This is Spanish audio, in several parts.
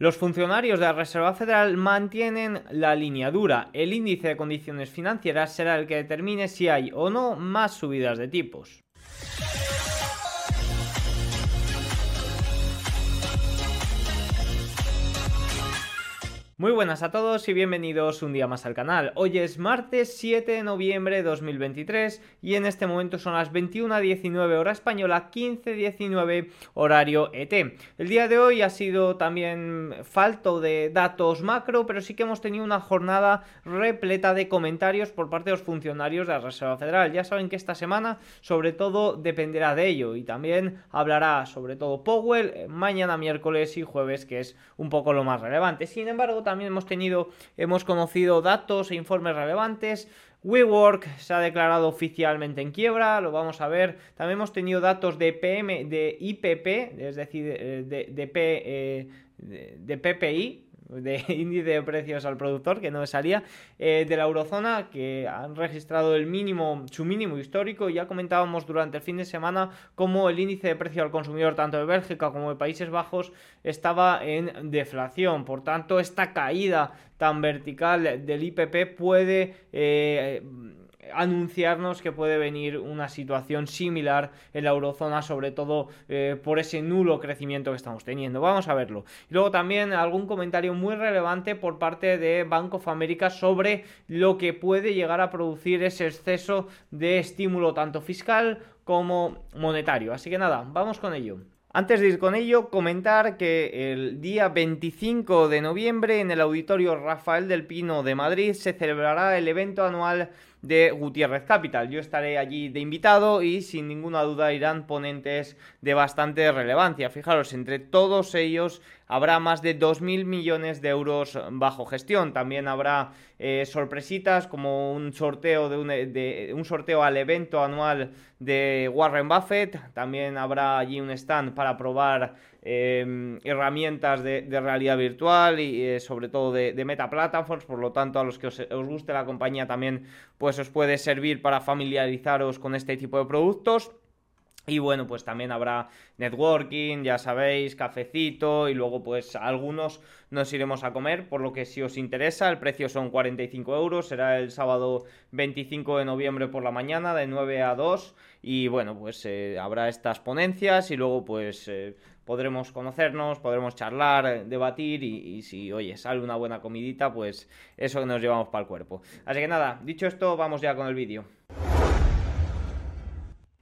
Los funcionarios de la Reserva Federal mantienen la línea dura. El índice de condiciones financieras será el que determine si hay o no más subidas de tipos. Muy buenas a todos y bienvenidos un día más al canal. Hoy es martes 7 de noviembre de 2023 y en este momento son las 21.19 hora española, 15.19 horario ET. El día de hoy ha sido también falto de datos macro, pero sí que hemos tenido una jornada repleta de comentarios por parte de los funcionarios de la Reserva Federal. Ya saben que esta semana sobre todo dependerá de ello y también hablará sobre todo Powell eh, mañana miércoles y jueves que es un poco lo más relevante. Sin embargo, también hemos tenido, hemos conocido datos e informes relevantes. WeWork se ha declarado oficialmente en quiebra, lo vamos a ver. También hemos tenido datos de PM, de IPP, es decir, de, de, P, eh, de PPI, de índice de precios al productor que no salía eh, de la eurozona que han registrado el mínimo su mínimo histórico. Ya comentábamos durante el fin de semana cómo el índice de precio al consumidor tanto de Bélgica como de Países Bajos estaba en deflación. Por tanto esta caída tan vertical del IPP puede eh, anunciarnos que puede venir una situación similar en la eurozona, sobre todo eh, por ese nulo crecimiento que estamos teniendo. Vamos a verlo. Y luego también algún comentario muy relevante por parte de Bank of America sobre lo que puede llegar a producir ese exceso de estímulo tanto fiscal como monetario. Así que nada, vamos con ello. Antes de ir con ello, comentar que el día 25 de noviembre en el auditorio Rafael del Pino de Madrid se celebrará el evento anual de Gutiérrez Capital. Yo estaré allí de invitado y sin ninguna duda irán ponentes de bastante relevancia. Fijaros, entre todos ellos habrá más de 2.000 millones de euros bajo gestión. También habrá eh, sorpresitas como un sorteo de un, de un, sorteo al evento anual de Warren Buffett. También habrá allí un stand para probar Em, herramientas de, realidad virtual y eh, sobre todo de, Meta Platforms, por lo tanto a los que os, guste la compañía también pues os puede servir para familiarizaros con este tipo de productos. Y bueno, pues también habrá networking, ya sabéis, cafecito y luego pues algunos nos iremos a comer, por lo que si os interesa, el precio son 45 euros, será el sábado 25 de noviembre por la mañana de 9 a 2 y bueno, pues eh, habrá estas ponencias y luego pues eh, podremos conocernos, podremos charlar, debatir y, si, oye, sale una buena comidita, pues eso que nos llevamos para el cuerpo. Así que nada, dicho esto, vamos ya con el vídeo.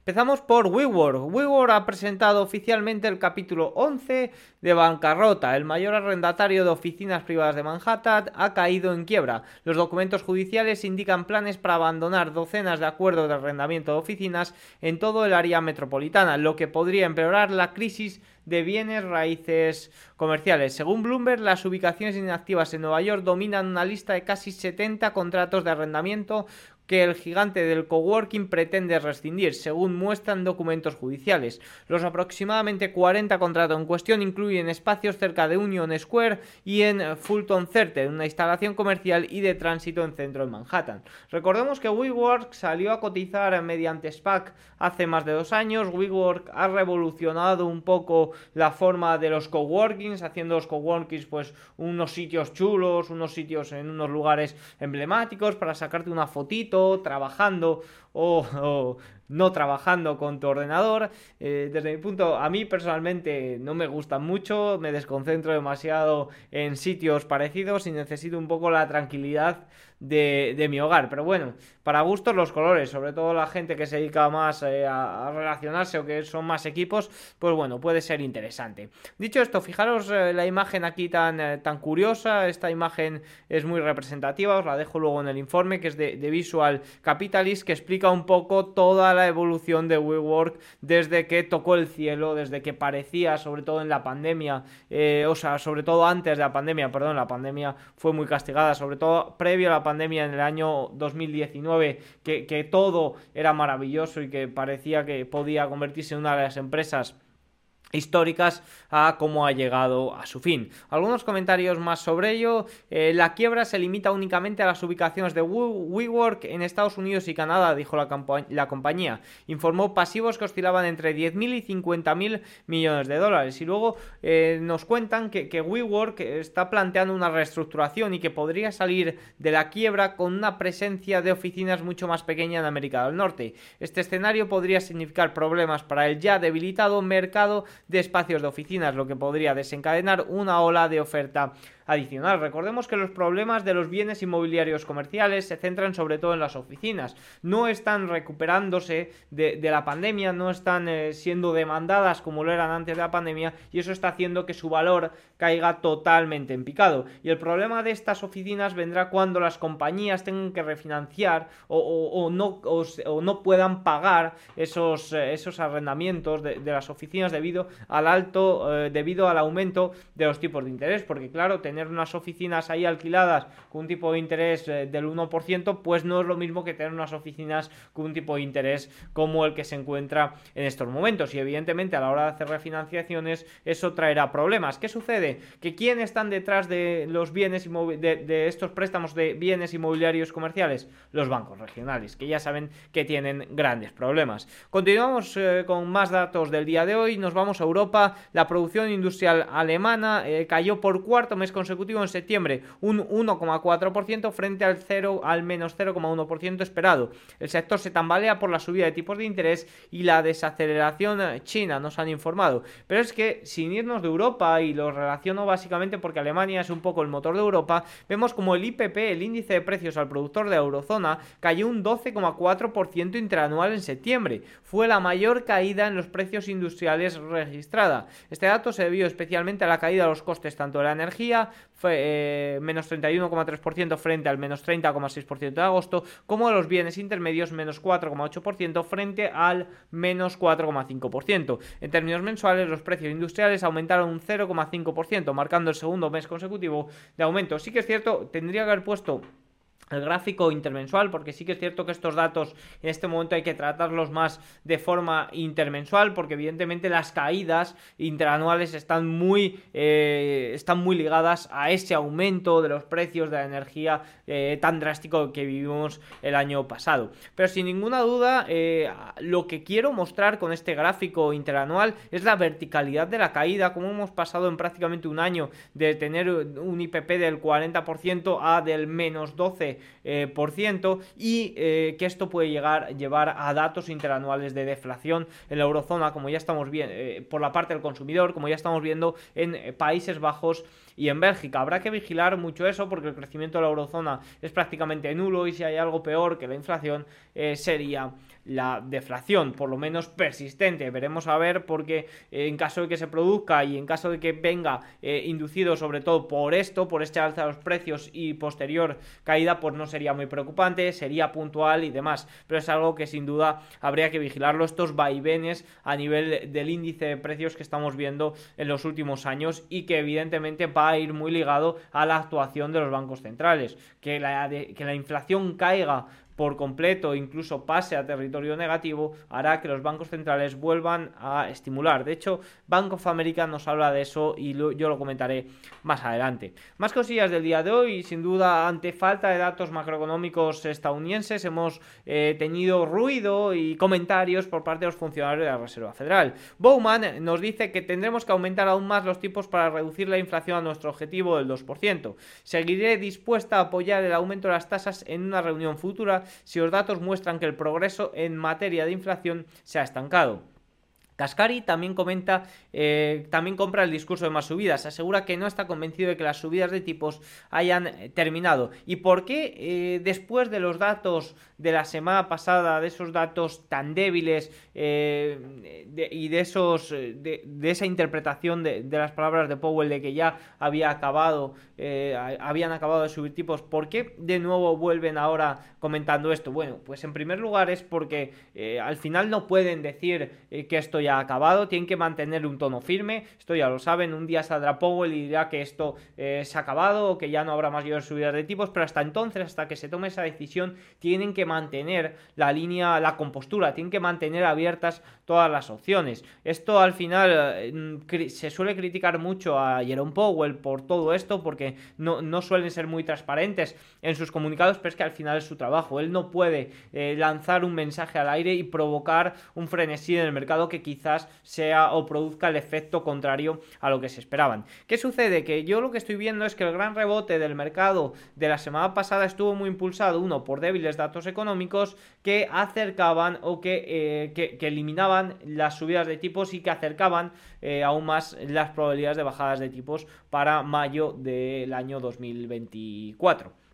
Empezamos por WeWork. WeWork ha presentado oficialmente el capítulo 11 de bancarrota. El mayor arrendatario de oficinas privadas de Manhattan ha caído en quiebra. Los documentos judiciales indican planes para abandonar docenas de acuerdos de arrendamiento de oficinas en todo el área metropolitana, lo que podría empeorar la crisis de bienes raíces comerciales. Según Bloomberg, las ubicaciones inactivas en Nueva York dominan una lista de casi 70 contratos de arrendamiento que el gigante del coworking pretende rescindir, según muestran documentos judiciales. Los aproximadamente 40 contratos en cuestión incluyen espacios cerca de Union Square y en Fulton Center, una instalación comercial y de tránsito en centro de Manhattan. Recordemos que WeWork salió a cotizar mediante SPAC hace más de dos años. WeWork ha revolucionado un poco la forma de los coworkings, haciendo los coworkings pues unos sitios chulos, unos sitios en unos lugares emblemáticos para sacarte una fotito trabajando o, no trabajando con tu ordenador. Eh, desde mi punto, a mí personalmente no me gusta mucho, me desconcentro demasiado en sitios parecidos y necesito un poco la tranquilidad de, mi hogar. Pero bueno, para gustos los colores, sobre todo la gente que se dedica más eh, a, relacionarse o que son más equipos, pues bueno, puede ser interesante. Dicho esto, fijaros eh, la imagen aquí tan, tan curiosa, esta imagen es muy representativa, os la dejo luego en el informe, que es de, Visual Capitalist, que explica un poco toda evolución de WeWork desde que tocó el cielo, desde que parecía, sobre todo en la pandemia, o sea, sobre todo antes de la pandemia, perdón, la pandemia fue muy castigada, sobre todo previo a la pandemia en el año 2019, que, que todo era maravilloso y que parecía que podía convertirse en una de las empresas históricas a cómo ha llegado a su fin. Algunos comentarios más sobre ello. Eh, la quiebra se limita únicamente a las ubicaciones de WeWork en Estados Unidos y Canadá, dijo la, la compañía. Informó pasivos que oscilaban entre 10.000 y 50.000 millones de dólares. Y luego eh, nos cuentan que, que WeWork está planteando una reestructuración y que podría salir de la quiebra con una presencia de oficinas mucho más pequeña en América del Norte. Este escenario podría significar problemas para el ya debilitado mercado de espacios de oficinas, lo que podría desencadenar una ola de oferta adicional. Recordemos que los problemas de los bienes inmobiliarios comerciales se centran sobre todo en las oficinas. No están recuperándose de, la pandemia, no están eh, siendo demandadas como lo eran antes de la pandemia y eso está haciendo que su valor caiga totalmente en picado. Y el problema de estas oficinas vendrá cuando las compañías tengan que refinanciar o, no, puedan pagar esos, eh, arrendamientos de, las oficinas debido al alto, eh, debido al aumento de los tipos de interés. Porque claro, tener unas oficinas ahí alquiladas con un tipo de interés eh, del 1%, pues no es lo mismo que tener unas oficinas con un tipo de interés como el que se encuentra en estos momentos. Y evidentemente a la hora de hacer refinanciaciones eso traerá problemas. ¿Qué sucede? Que quién están detrás de los bienes de, estos préstamos de bienes inmobiliarios comerciales? Los bancos regionales, que ya saben que tienen grandes problemas. Continuamos eh, con más datos del día de hoy. Nos vamos a Europa. La producción industrial alemana eh, cayó por cuarto mes consecutivo consecutivo en septiembre, un 1,4% frente al 0 al menos 0,1% esperado. El sector se tambalea por la subida de tipos de interés y la desaceleración china, nos han informado. Pero es que sin irnos de Europa y lo relaciono básicamente porque Alemania es un poco el motor de Europa, vemos como el IPP, el índice de precios al productor de la eurozona, cayó un 12,4% interanual en septiembre. Fue la mayor caída en los precios industriales registrada. Este dato se debió especialmente a la caída de los costes tanto de la energía, eh, menos 31,3% frente al menos 30,6% de agosto, como los bienes intermedios menos 4,8% frente al menos 4,5%. En términos mensuales, los precios industriales aumentaron un 0,5%, marcando el segundo mes consecutivo de aumento. Sí que es cierto, tendría que haber puesto el gráfico intermensual, porque sí que es cierto que estos datos en este momento hay que tratarlos más de forma intermensual, porque evidentemente las caídas interanuales están muy, eh, están muy ligadas a ese aumento de los precios de la energía eh, tan drástico que vivimos el año pasado. Pero sin ninguna duda, eh, lo que quiero mostrar con este gráfico interanual es la verticalidad de la caída, como hemos pasado en prácticamente un año de tener un IPP del 40% a del menos 12% eh, por ciento, y eh, que esto puede llegar llevar a datos interanuales de deflación en la eurozona, como ya estamos viendo, eh, por la parte del consumidor, como ya estamos viendo en Países Bajos y en Bélgica. Habrá que vigilar mucho eso porque el crecimiento de la eurozona es prácticamente nulo y si hay algo peor que la inflación sería la deflación, por lo menos persistente. Veremos a ver porque eh, en caso de que se produzca y en caso de que venga eh, inducido sobre todo por esto, por este alza de los precios y posterior caída, pues no sería muy preocupante, sería puntual y demás. Pero es algo que sin duda habría que vigilarlo, estos vaivenes a nivel del índice de precios que estamos viendo en los últimos años y que evidentemente va a ir muy ligado a la actuación de los bancos centrales. Que la, que la inflación caiga por completo, incluso pase a territorio negativo, hará que los bancos centrales vuelvan a estimular. De hecho, Bank of America nos habla de eso y yo lo comentaré más adelante. Más cosillas del día de hoy, sin duda, ante falta de datos macroeconómicos estadounidenses, hemos eh, tenido ruido y comentarios por parte de los funcionarios de la Reserva Federal. Bowman nos dice que tendremos que aumentar aún más los tipos para reducir la inflación a nuestro objetivo del 2%. Seguiré dispuesta a apoyar el aumento de las tasas en una reunión futura si los datos muestran que el progreso en materia de inflación se ha estancado. Cascari también comenta, eh, también compra el discurso de más subidas, asegura que no está convencido de que las subidas de tipos hayan eh, terminado. ¿Y por qué eh, después de los datos de la semana pasada, de esos datos tan débiles y de, esos, de, esa interpretación de, las palabras de Powell de que ya había acabado, habían acabado de subir tipos, ¿por qué de nuevo vuelven ahora comentando esto? Bueno, pues en primer lugar es porque al final no pueden decir que esto ya acabado, tienen que mantener un tono firme, esto ya lo saben, un día saldrá Powell y dirá que esto eh, se ha acabado o que ya no habrá más subidas de tipos, pero hasta entonces, hasta que se tome esa decisión, tienen que mantener la línea, la compostura, tienen que mantener abiertas todas las opciones. Esto al final eh, se suele criticar mucho a Jerome Powell por todo esto, porque no, no, suelen ser muy transparentes en sus comunicados, pero es que al final es su trabajo. Él no puede eh, lanzar un mensaje al aire y provocar un frenesí en el mercado que quizás sea o produzca el efecto contrario a lo que se esperaban. ¿Qué sucede? Que yo lo que estoy viendo es que el gran rebote del mercado de la semana pasada estuvo muy impulsado, uno, por débiles datos económicos que acercaban o que, eh, que, eliminaban las subidas de tipos y que acercaban eh, aún más las probabilidades de bajadas de tipos para mayo del año 2024.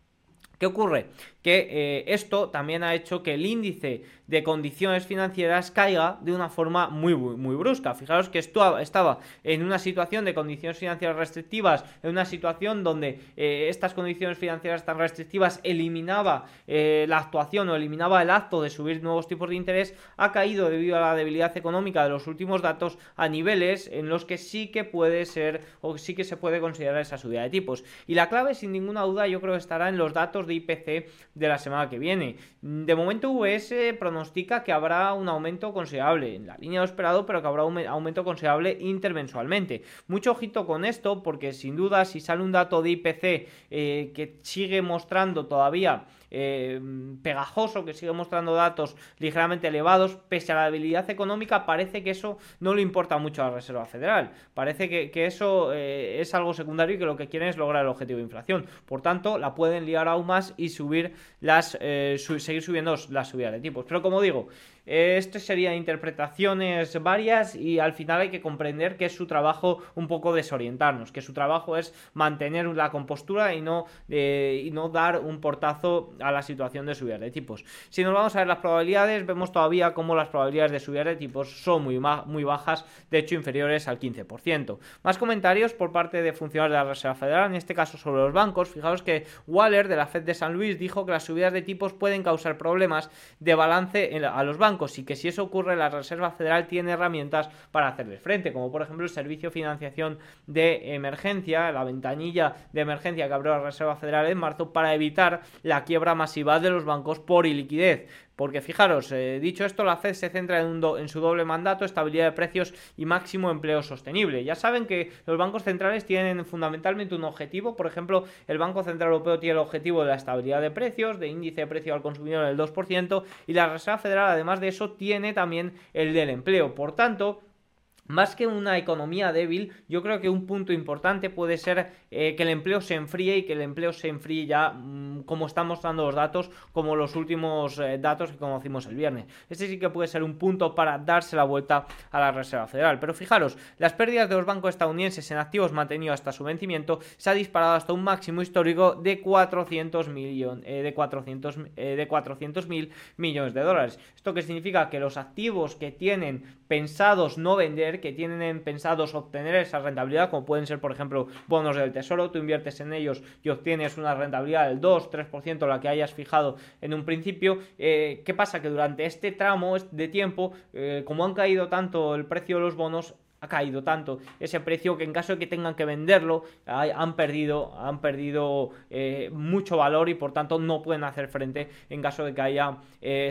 ¿Qué ocurre? Que eh, esto también ha hecho que el índice de condiciones financieras caiga de una forma muy, muy, brusca. Fijaros que esto estaba en una situación de condiciones financieras restrictivas, en una situación donde eh, estas condiciones financieras tan restrictivas eliminaba eh, la actuación o eliminaba el acto de subir nuevos tipos de interés, ha caído debido a la debilidad económica de los últimos datos a niveles en los que sí que puede ser o sí que se puede considerar esa subida de tipos. Y la clave, sin ninguna duda, yo creo que estará en los datos de IPC de la semana que viene. De momento, VS pronostica que habrá un aumento considerable en la línea de esperado, pero que habrá un aumento considerable intermensualmente. Mucho ojito con esto, porque sin duda, si sale un dato de IPC eh, que sigue mostrando todavía eh, pegajoso, que sigue mostrando datos ligeramente elevados, pese a la debilidad económica, parece que eso no le importa mucho a la Reserva Federal. Parece que, eso eh, es algo secundario y que lo que quieren es lograr el objetivo de inflación. Por tanto, la pueden liar aún más y subir las, eh, seguir subiendo las subidas de tipos. Pero como digo, esto serían interpretaciones varias y al final hay que comprender que es su trabajo un poco desorientarnos, que su trabajo es mantener la compostura y no, y no dar un portazo a la situación de subida de tipos. Si nos vamos a ver las probabilidades, vemos todavía como las probabilidades de subida de tipos son muy, muy bajas, de hecho inferiores al 15%. Más comentarios por parte de funcionarios de la Reserva Federal, en este caso sobre los bancos. Fijaos que Waller de la Fed de San Luis dijo que las subidas de tipos pueden causar problemas de balance a los bancos y que si eso ocurre la Reserva Federal tiene herramientas para hacerle frente, como por ejemplo el servicio de financiación de emergencia, la ventanilla de emergencia que abrió la Reserva Federal en marzo para evitar la quiebra masiva de los bancos por iliquidez. Porque fijaros, eh, dicho esto, la Fed se centra en, en, su doble mandato, estabilidad de precios y máximo empleo sostenible. Ya saben que los bancos centrales tienen fundamentalmente un objetivo, por ejemplo, el Banco Central Europeo tiene el objetivo de la estabilidad de precios, de índice de precio al consumidor del 2%, y la Reserva Federal, además de eso, tiene también el del empleo. Por tanto, más que una economía débil, yo creo que un punto importante puede ser eh, que el empleo se enfríe y que el empleo se enfríe ya mm, como están mostrando los datos, como los últimos eh, datos que conocimos el viernes. Este sí que puede ser un punto para darse la vuelta a la Reserva Federal. Pero fijaros, las pérdidas de los bancos estadounidenses en activos mantenidos hasta su vencimiento se ha disparado hasta un máximo histórico de 400 millones eh, de 400 de 400 mil millones de dólares. Esto que significa que los activos que tienen pensados no vender que tienen pensados obtener esa rentabilidad, como pueden ser, por ejemplo, bonos del tesoro, tú inviertes en ellos y obtienes una rentabilidad del 2-3%, la que hayas fijado en un principio. Eh, ¿Qué pasa? Que durante este tramo de tiempo, eh, como han caído tanto el precio de los bonos, ha caído tanto ese precio que en caso de que tengan que venderlo han perdido han perdido eh, mucho valor y por tanto no pueden hacer frente en caso de que haya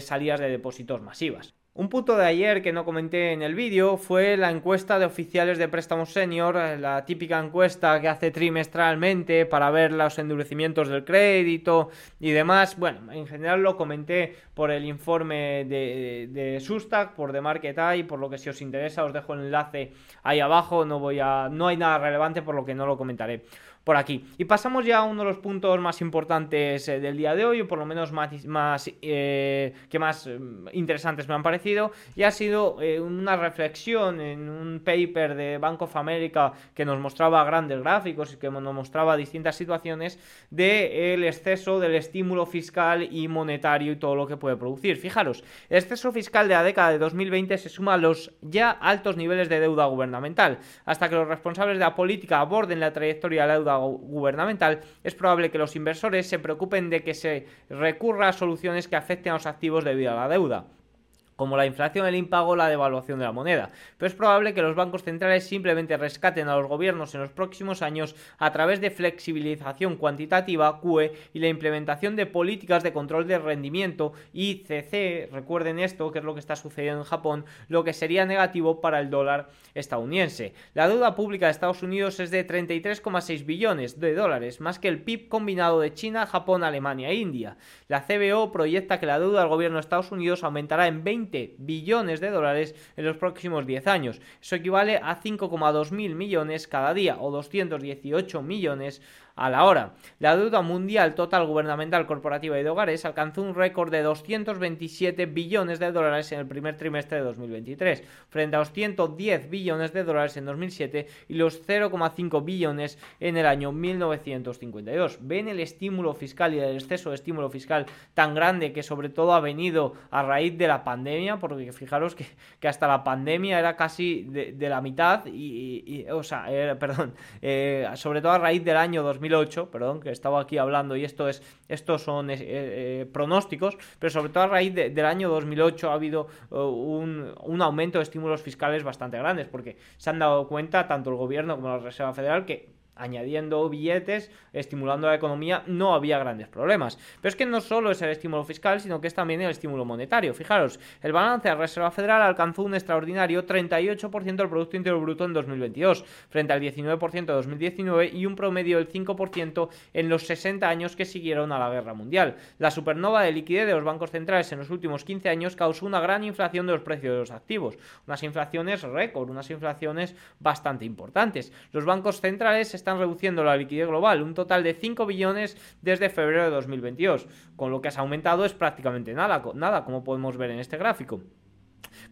salidas de depósitos masivas. Un punto de ayer que no comenté en el vídeo fue la encuesta de oficiales de préstamos senior, la típica encuesta que hace trimestralmente para ver los endurecimientos del crédito y demás. Bueno, en general lo comenté por el informe de, de Sustac, por The Market por lo que si os interesa os dejo el enlace ahí abajo, no voy a no hay nada relevante por lo que no lo comentaré por aquí. Y pasamos ya a uno de los puntos más importantes eh, del día de hoy, o por lo menos más, más eh, que más mm, interesantes me han parecido, y ha sido eh, una reflexión en un paper de Bank of America que nos mostraba grandes gráficos y que nos mostraba distintas situaciones del exceso del estímulo fiscal y monetario y todo lo que puede producir. Fijaros, el exceso fiscal de la década de 2020 se suma a los ya altos niveles de deuda gubernamental, hasta que los responsables de la política aborden la trayectoria de la deuda gubernamental, es probable que los inversores se preocupen de que se recurra a soluciones que afecten a los activos debido a la deuda. Como la inflación, el impago, la devaluación de la moneda. Pero es probable que los bancos centrales simplemente rescaten a los gobiernos en los próximos años a través de flexibilización cuantitativa, QE, y la implementación de políticas de control de rendimiento, ICC, recuerden esto, que es lo que está sucediendo en Japón, lo que sería negativo para el dólar estadounidense. La deuda pública de Estados Unidos es de 33,6 billones de dólares, más que el PIB combinado de China, Japón, Alemania e India. La CBO proyecta que la deuda del gobierno de Estados Unidos aumentará en 20 billones de dólares en los próximos 10 años. Eso equivale a 5,2 mil millones cada día o 218 millones a la hora. La deuda mundial total gubernamental corporativa y de hogares alcanzó un récord de 227 billones de dólares en el primer trimestre de 2023, frente a los 110 billones de dólares en 2007 y los 0,5 billones en el año 1952. ¿Ven el estímulo fiscal y el exceso de estímulo fiscal tan grande que sobre todo ha venido a raíz de la pandemia? Porque fijaros que, hasta la pandemia era casi de, la mitad y, o sea, perdón, eh, sobre todo a raíz del año 2000 2008, perdón, que estaba aquí hablando y esto es, estos son eh, eh, pronósticos, pero sobre todo a raíz del año 2008 ha habido eh, un, un, aumento de estímulos fiscales bastante grandes, porque se han dado cuenta tanto el gobierno como la Reserva Federal que añadiendo billetes, estimulando la economía, no había grandes problemas. Pero es que no solo es el estímulo fiscal, sino que es también el estímulo monetario. Fijaros, el balance de la Reserva Federal alcanzó un extraordinario 38% del Producto Interior Bruto en 2022, frente al 19% de 2019 y un promedio del 5% en los 60 años que siguieron a la Guerra Mundial. La supernova de liquidez de los bancos centrales en los últimos 15 años causó una gran inflación de los precios de los activos, unas inflaciones récord, unas inflaciones bastante importantes. Los bancos centrales están reduciendo la liquidez global, un total de 5 billones desde febrero de 2022, con lo que has aumentado es prácticamente nada, nada como podemos ver en este gráfico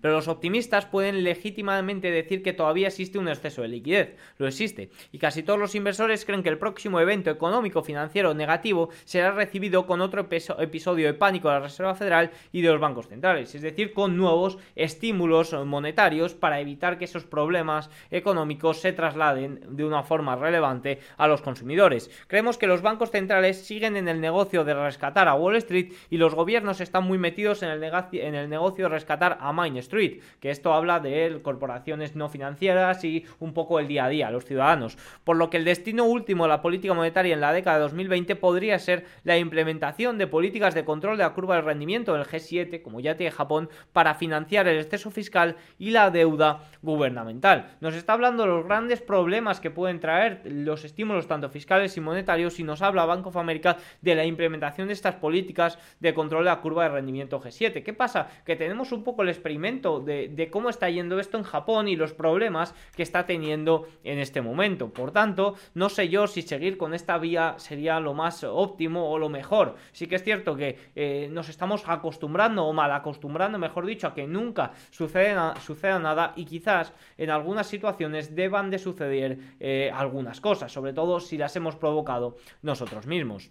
pero los optimistas pueden legítimamente decir que todavía existe un exceso de liquidez, lo existe, y casi todos los inversores creen que el próximo evento económico financiero negativo será recibido con otro episodio de pánico de la Reserva Federal y de los bancos centrales, es decir, con nuevos estímulos monetarios para evitar que esos problemas económicos se trasladen de una forma relevante a los consumidores. Creemos que los bancos centrales siguen en el negocio de rescatar a Wall Street y los gobiernos están muy metidos en el, negocio de rescatar a Main Street, que esto habla de corporaciones no financieras y un poco el día a día, los ciudadanos. Por lo que el destino último de la política monetaria en la década de 2020 podría ser la implementación de políticas de control de la curva del rendimiento del G7, como ya tiene Japón, para financiar el exceso fiscal y la deuda gubernamental. Nos está hablando de los grandes problemas que pueden traer los estímulos tanto fiscales y monetarios y nos habla Bank of America de la implementación de estas políticas de control de la curva de rendimiento G7. ¿Qué pasa? Que tenemos un poco el experimento de, cómo está yendo esto en Japón y los problemas que está teniendo en este momento. Por tanto, no sé yo si seguir con esta vía sería lo más óptimo o lo mejor. Sí que es cierto que eh, nos estamos acostumbrando o mal acostumbrando, mejor dicho, a que nunca suceda, suceda nada y quizás en algunas situaciones deban de suceder eh, algunas cosas, sobre todo si las hemos provocado nosotros mismos.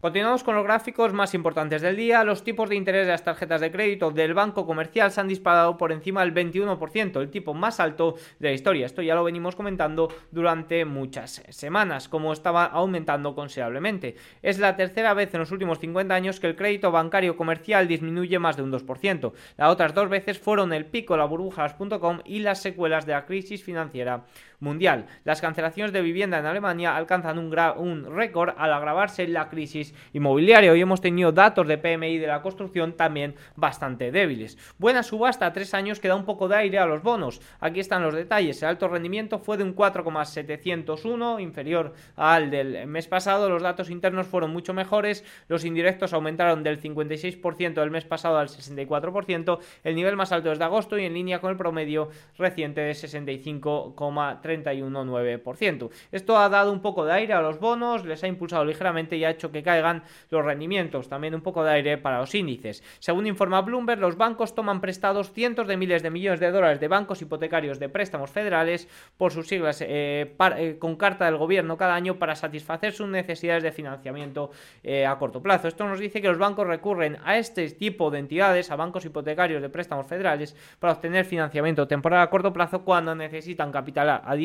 Continuamos con los gráficos más importantes del día. Los tipos de interés de las tarjetas de crédito del banco comercial se han disparado por encima del 21%, el tipo más alto de la historia. Esto ya lo venimos comentando durante muchas semanas, como estaba aumentando considerablemente. Es la tercera vez en los últimos 50 años que el crédito bancario comercial disminuye más de un 2%. Las otras dos veces fueron el pico, la burbujas.com y las secuelas de la crisis financiera mundial. Las cancelaciones de vivienda en Alemania alcanzan un, un récord al agravarse la crisis inmobiliaria. Hoy hemos tenido datos de PMI de la construcción también bastante débiles. Buena subasta a tres años que da un poco de aire a los bonos. Aquí están los detalles. El alto rendimiento fue de un 4,701, inferior al del mes pasado. Los datos internos fueron mucho mejores. Los indirectos aumentaron del 56% del mes pasado al 64%. El nivel más alto es de agosto y en línea con el promedio reciente de 65,3%. 31,9%. Esto ha dado un poco de aire a los bonos, les ha impulsado ligeramente y ha hecho que caigan los rendimientos, también un poco de aire para los índices. Según informa Bloomberg, los bancos toman prestados cientos de miles de millones de dólares de bancos hipotecarios de préstamos federales por sus siglas eh, eh, con carta del gobierno cada año para satisfacer sus necesidades de financiamiento eh, a corto plazo. Esto nos dice que los bancos recurren a este tipo de entidades, a bancos hipotecarios de préstamos federales, para obtener financiamiento temporal a corto plazo cuando necesitan capital adicional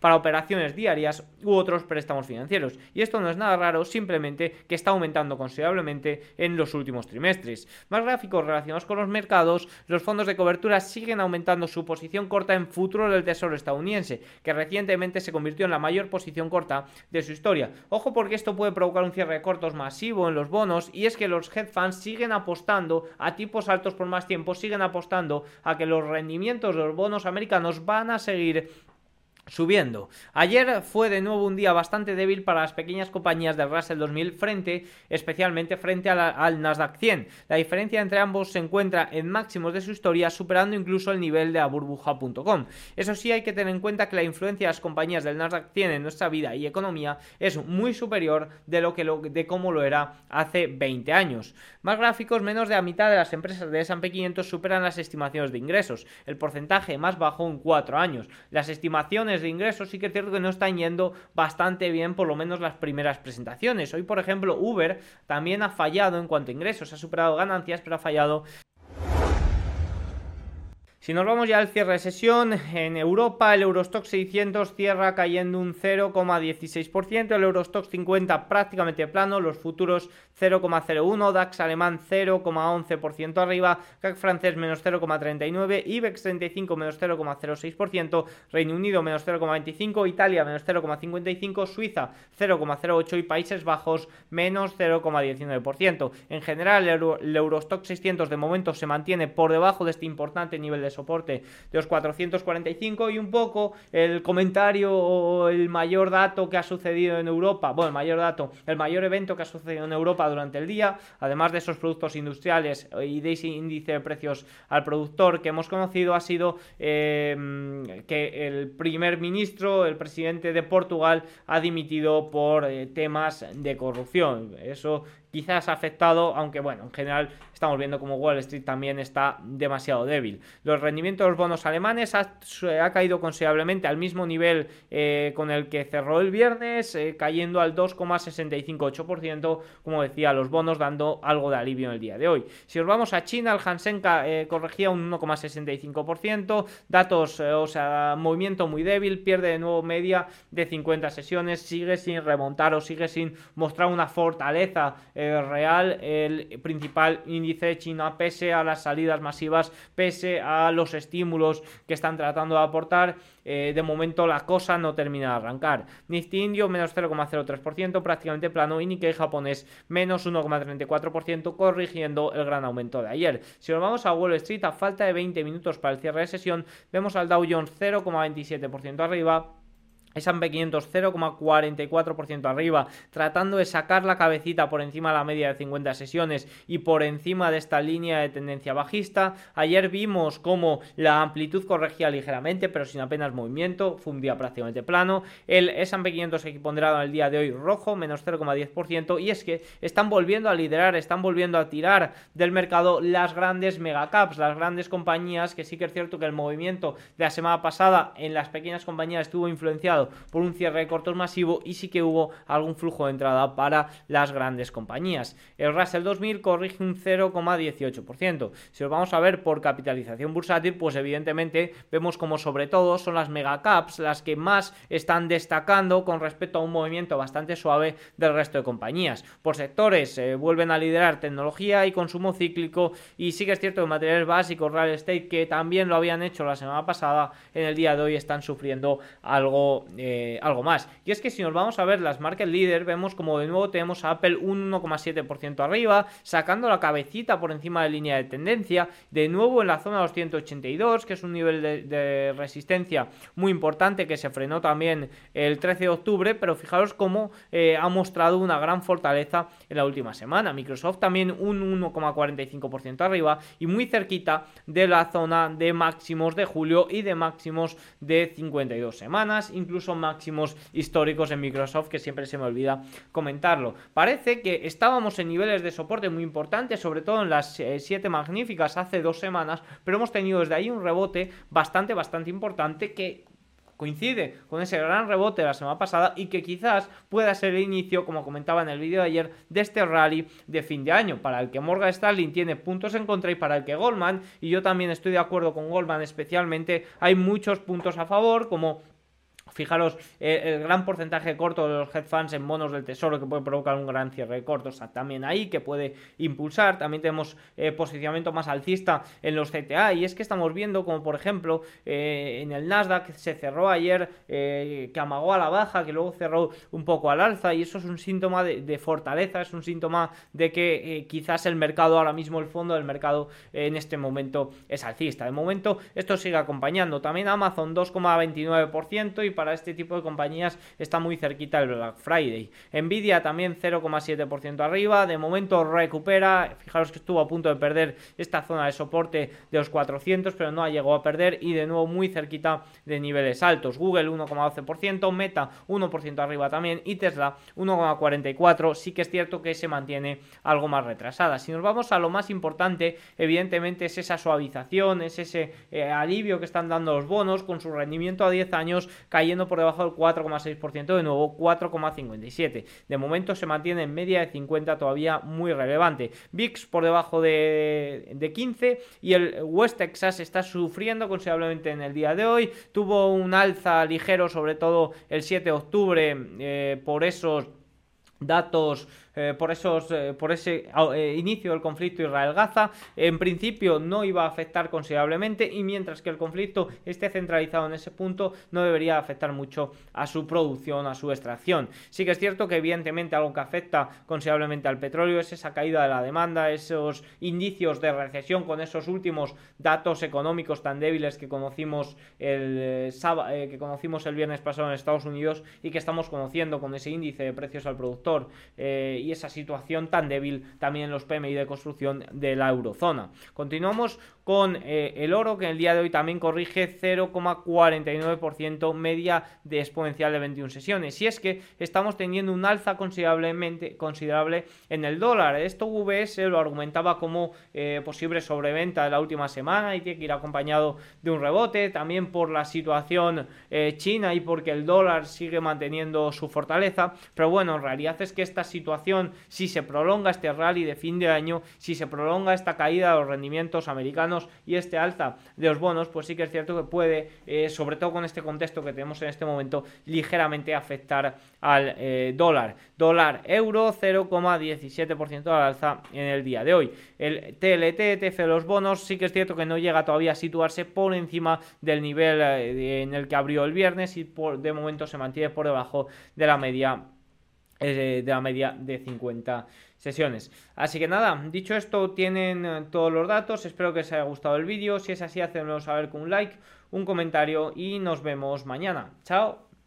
para operaciones diarias u otros préstamos financieros. Y esto no es nada raro, simplemente que está aumentando considerablemente en los últimos trimestres. Más gráficos relacionados con los mercados, los fondos de cobertura siguen aumentando su posición corta en futuro del Tesoro estadounidense, que recientemente se convirtió en la mayor posición corta de su historia. Ojo porque esto puede provocar un cierre de cortos masivo en los bonos y es que los hedge funds siguen apostando a tipos altos por más tiempo, siguen apostando a que los rendimientos de los bonos americanos van a seguir subiendo. Ayer fue de nuevo un día bastante débil para las pequeñas compañías del Russell 2000 frente, especialmente frente al Nasdaq 100. La diferencia entre ambos se encuentra en máximos de su historia, superando incluso el nivel de la burbuja.com. Eso sí, hay que tener en cuenta que la influencia de las compañías del Nasdaq 100 en nuestra vida y economía es muy superior de lo que lo, de cómo lo era hace 20 años. Más gráficos, menos de la mitad de las empresas de S&P 500 superan las estimaciones de ingresos, el porcentaje más bajo en 4 años. Las estimaciones de ingresos, sí que es cierto que no están yendo bastante bien, por lo menos las primeras presentaciones. Hoy, por ejemplo, Uber también ha fallado en cuanto a ingresos, ha superado ganancias, pero ha fallado si nos vamos ya al cierre de sesión, en Europa el Eurostock 600 cierra cayendo un 0,16%, el Eurostock 50 prácticamente plano, los futuros 0,01, DAX alemán 0,11% arriba, CAC francés menos 0,39, IBEX 35 menos 0,06%, Reino Unido menos 0,25, Italia menos 0,55, Suiza 0,08 y Países Bajos menos 0,19%. En general el, Eurostock 600 de momento se mantiene por debajo de este importante nivel de soporte de los 445 y un poco el comentario o el mayor dato que ha sucedido en Europa, bueno, el mayor dato, el mayor evento que ha sucedido en Europa durante el día, además de esos productos industriales y de ese índice de precios al productor que hemos conocido, ha sido eh, que el primer ministro, el presidente de Portugal, ha dimitido por eh, temas de corrupción. Eso quizás ha afectado, aunque bueno, en general estamos viendo como Wall Street también está demasiado débil. Los rendimientos de los bonos alemanes ha, caído considerablemente al mismo nivel eh, con el que cerró el viernes, eh, cayendo al 2,658%, como decía, los bonos dando algo de alivio en el día de hoy. Si nos vamos a China, el Hansen eh, corregía un 1,65%, datos, o sea, movimiento muy débil, pierde de nuevo media de 50 sesiones, sigue sin remontar o sigue sin mostrar una fortaleza real el principal índice de China, pese a las salidas masivas, pese a los estímulos que están tratando de aportar. Eh, de momento la cosa no termina de arrancar. Nifty indio menos 0,03%, prácticamente plano, y Nikkei japonés menos 1,34%, corrigiendo el gran aumento de ayer. Si nos vamos a Wall Street, a falta de 20 minutos para el cierre de sesión, vemos al Dow Jones 0,27% arriba, S&P 500 0,44% arriba, tratando de sacar la cabecita por encima de la media de 50 sesiones y por encima de esta línea de tendencia bajista. Ayer vimos como la amplitud corregía ligeramente, pero sin apenas movimiento, fue un día prácticamente plano. El S&P 500 equiponderado en el día de hoy rojo, menos 0,10%, y es que están volviendo a liderar, están volviendo a tirar del mercado las grandes megacaps, las grandes compañías, que sí que es cierto que el movimiento de la semana pasada en las pequeñas compañías estuvo influenciado por un cierre de cortos masivo y sí que hubo algún flujo de entrada para las grandes compañías. El Russell 2000 corrige un 0,18%. Si os vamos a ver por capitalización bursátil, pues evidentemente vemos como sobre todo son las megacaps las que más están destacando con respecto a un movimiento bastante suave del resto de compañías. Por sectores eh, vuelven a liderar tecnología y consumo cíclico y sí que es cierto que materiales básicos, real estate que también lo habían hecho la semana pasada, en el día de hoy están sufriendo algo eh, algo más. Y es que si nos vamos a ver las market leader, vemos como de nuevo tenemos a Apple un 1,7% arriba, sacando la cabecita por encima de línea de tendencia, de nuevo en la zona de los 182, que es un nivel de, resistencia muy importante que se frenó también el 13 de octubre, pero fijaros cómo eh, ha mostrado una gran fortaleza en la última semana. Microsoft también un 1,45% arriba y muy cerquita de la zona de máximos de julio y de máximos de 52 semanas, incluso son máximos históricos en Microsoft, que siempre se me olvida comentarlo. Parece que estábamos en niveles de soporte muy importantes, sobre todo en las 7 eh, magníficas hace dos semanas, pero hemos tenido desde ahí un rebote bastante, bastante importante que coincide con ese gran rebote de la semana pasada y que quizás pueda ser el inicio, como comentaba en el vídeo de ayer, de este rally de fin de año, para el que Morgan Stanley tiene puntos en contra y para el que Goldman, y yo también estoy de acuerdo con Goldman especialmente, hay muchos puntos a favor, como Fijaros, el gran porcentaje corto de los hedge funds en bonos del tesoro que puede provocar un gran cierre corto está también ahí, que puede impulsar. También tenemos posicionamiento más alcista en los CTA y es que estamos viendo como por ejemplo en el Nasdaq se cerró ayer que amagó a la baja, que luego cerró un poco al alza y eso es un síntoma de, fortaleza, es un síntoma de que quizás el mercado ahora mismo, el fondo del mercado en este momento es alcista. De momento esto sigue acompañando. También Amazon 2,29% y para este tipo de compañías está muy cerquita el Black Friday. Nvidia también 0,7% arriba. De momento recupera. Fijaros que estuvo a punto de perder esta zona de soporte de los 400, pero no ha llegado a perder y de nuevo muy cerquita de niveles altos. Google 1,12%, Meta 1% arriba también y Tesla 1,44%. Sí que es cierto que se mantiene algo más retrasada. Si nos vamos a lo más importante, evidentemente es esa suavización, es ese eh, alivio que están dando los bonos con su rendimiento a 10 años cayendo por debajo del 4,6%, de nuevo 4,57%. De momento se mantiene en media de 50 todavía muy relevante. VIX por debajo de, de 15 y el West Texas está sufriendo considerablemente en el día de hoy. Tuvo un alza ligero sobre todo el 7 de octubre eh, por esos datos eh, por, esos, eh, por ese eh, inicio del conflicto Israel-Gaza. En principio no iba a afectar considerablemente y mientras que el conflicto esté centralizado en ese punto no debería afectar mucho a su producción, a su extracción. Sí que es cierto que evidentemente algo que afecta considerablemente al petróleo es esa caída de la demanda, esos indicios de recesión con esos últimos datos económicos tan débiles que conocimos el, que conocimos el viernes pasado en Estados Unidos y que estamos conociendo con ese índice de precios al productor y esa situación tan débil también en los PMI de construcción de la eurozona. Continuamos con eh, el oro que en el día de hoy también corrige 0,49% media de exponencial de 21 sesiones. Y es que estamos teniendo un alza considerablemente considerable en el dólar. Esto VS lo argumentaba como eh, posible sobreventa de la última semana y tiene que ir acompañado de un rebote, también por la situación eh, china y porque el dólar sigue manteniendo su fortaleza. Pero bueno, en realidad es que esta situación si se prolonga este rally de fin de año, si se prolonga esta caída de los rendimientos americanos y este alza de los bonos, pues sí que es cierto que puede, eh, sobre todo con este contexto que tenemos en este momento, ligeramente afectar al eh, dólar. Dólar euro 0,17% al alza en el día de hoy. El TLT, TF de los bonos, sí que es cierto que no llega todavía a situarse por encima del nivel eh, en el que abrió el viernes y por, de momento se mantiene por debajo de la media de la media de 50 sesiones. Así que nada, dicho esto, tienen eh, todos los datos. Espero que os haya gustado el vídeo. Si es así, hacedmelo saber con un like, un comentario y nos vemos mañana. Chao.